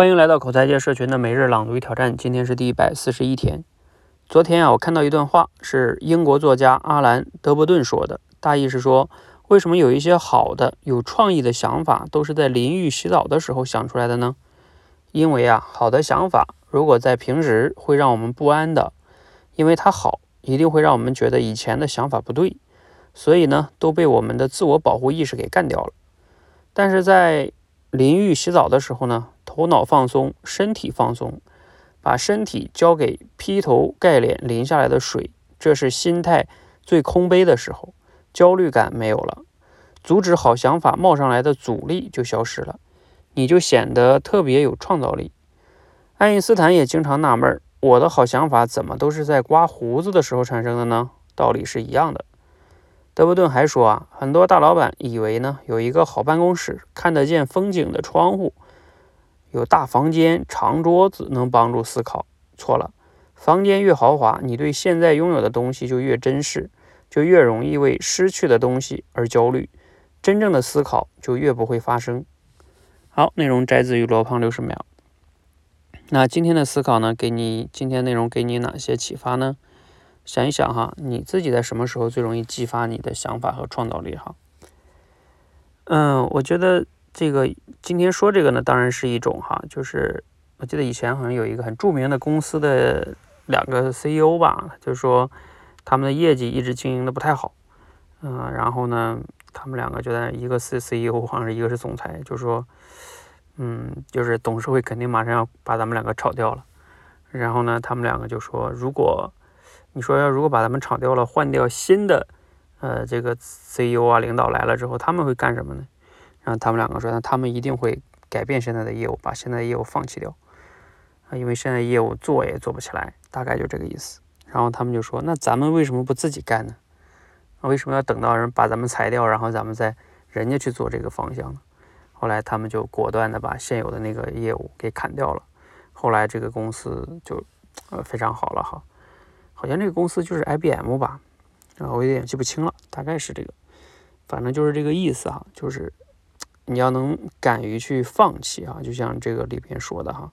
欢迎来到口才界社群的每日朗读与挑战，今天是第一百四十一天。昨天啊，我看到一段话，是英国作家阿兰·德伯顿说的，大意是说，为什么有一些好的、有创意的想法都是在淋浴洗澡的时候想出来的呢？因为啊，好的想法如果在平时会让我们不安的，因为它好，一定会让我们觉得以前的想法不对，所以呢，都被我们的自我保护意识给干掉了。但是在淋浴洗澡的时候呢，头脑放松，身体放松，把身体交给劈头盖脸淋下来的水，这是心态最空杯的时候，焦虑感没有了，阻止好想法冒上来的阻力就消失了，你就显得特别有创造力。爱因斯坦也经常纳闷儿，我的好想法怎么都是在刮胡子的时候产生的呢？道理是一样的。德伯顿还说啊，很多大老板以为呢，有一个好办公室、看得见风景的窗户、有大房间、长桌子能帮助思考。错了，房间越豪华，你对现在拥有的东西就越珍视，就越容易为失去的东西而焦虑，真正的思考就越不会发生。好，内容摘自于罗胖六十秒。那今天的思考呢？给你今天内容给你哪些启发呢？想一想哈，你自己在什么时候最容易激发你的想法和创造力哈？嗯，我觉得这个今天说这个呢，当然是一种哈，就是我记得以前好像有一个很著名的公司的两个 CEO 吧，就是说他们的业绩一直经营的不太好，嗯，然后呢，他们两个就在一个是 CEO，好像是一个是总裁，就说，嗯，就是董事会肯定马上要把咱们两个炒掉了，然后呢，他们两个就说如果你说要如果把他们炒掉了，换掉新的，呃，这个 CEO 啊，领导来了之后，他们会干什么呢？然后他们两个说，那他们一定会改变现在的业务，把现在的业务放弃掉，啊，因为现在业务做也做不起来，大概就这个意思。然后他们就说，那咱们为什么不自己干呢？为什么要等到人把咱们裁掉，然后咱们再人家去做这个方向呢？后来他们就果断的把现有的那个业务给砍掉了。后来这个公司就呃非常好了哈。好像这个公司就是 IBM 吧，然后，我有点记不清了，大概是这个，反正就是这个意思哈，就是你要能敢于去放弃啊，就像这个里边说的哈，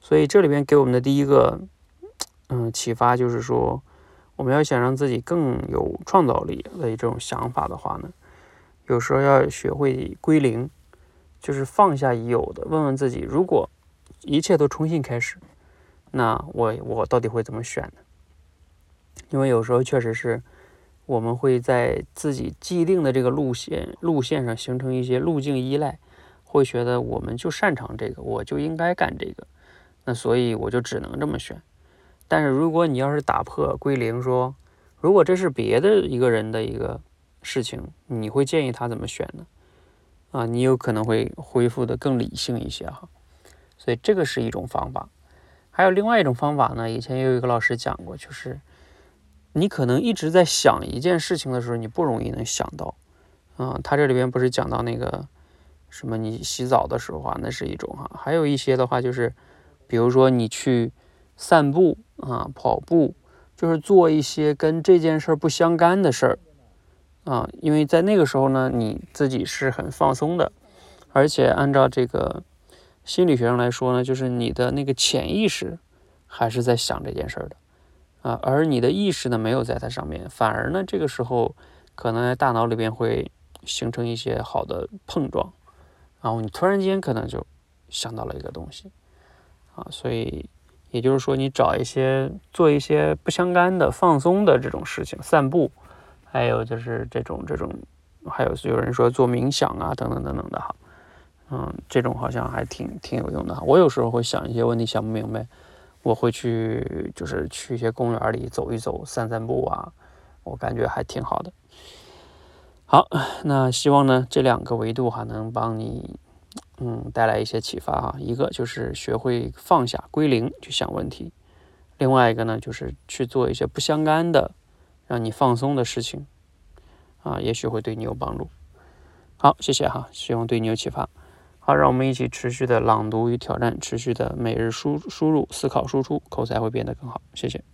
所以这里边给我们的第一个嗯启发就是说，我们要想让自己更有创造力的这种想法的话呢，有时候要学会归零，就是放下已有的，问问自己，如果一切都重新开始，那我我到底会怎么选呢？因为有时候确实是，我们会在自己既定的这个路线路线上形成一些路径依赖，会觉得我们就擅长这个，我就应该干这个，那所以我就只能这么选。但是如果你要是打破归零，说如果这是别的一个人的一个事情，你会建议他怎么选呢？啊，你有可能会恢复的更理性一些哈。所以这个是一种方法。还有另外一种方法呢，以前也有一个老师讲过，就是。你可能一直在想一件事情的时候，你不容易能想到，啊，他这里边不是讲到那个什么，你洗澡的时候啊，那是一种哈，还有一些的话就是，比如说你去散步啊、跑步，就是做一些跟这件事儿不相干的事儿，啊，因为在那个时候呢，你自己是很放松的，而且按照这个心理学上来说呢，就是你的那个潜意识还是在想这件事儿的。啊，而你的意识呢没有在它上面，反而呢这个时候可能在大脑里边会形成一些好的碰撞，然后你突然间可能就想到了一个东西，啊，所以也就是说你找一些做一些不相干的放松的这种事情，散步，还有就是这种这种，还有有人说做冥想啊等等等等的哈，嗯，这种好像还挺挺有用的。我有时候会想一些问题想不明白。我会去，就是去一些公园里走一走、散散步啊，我感觉还挺好的。好，那希望呢这两个维度哈能帮你，嗯，带来一些启发哈。一个就是学会放下、归零去想问题；另外一个呢就是去做一些不相干的、让你放松的事情啊，也许会对你有帮助。好，谢谢哈，希望对你有启发。好，让我们一起持续的朗读与挑战，持续的每日输输入、思考、输出，口才会变得更好。谢谢。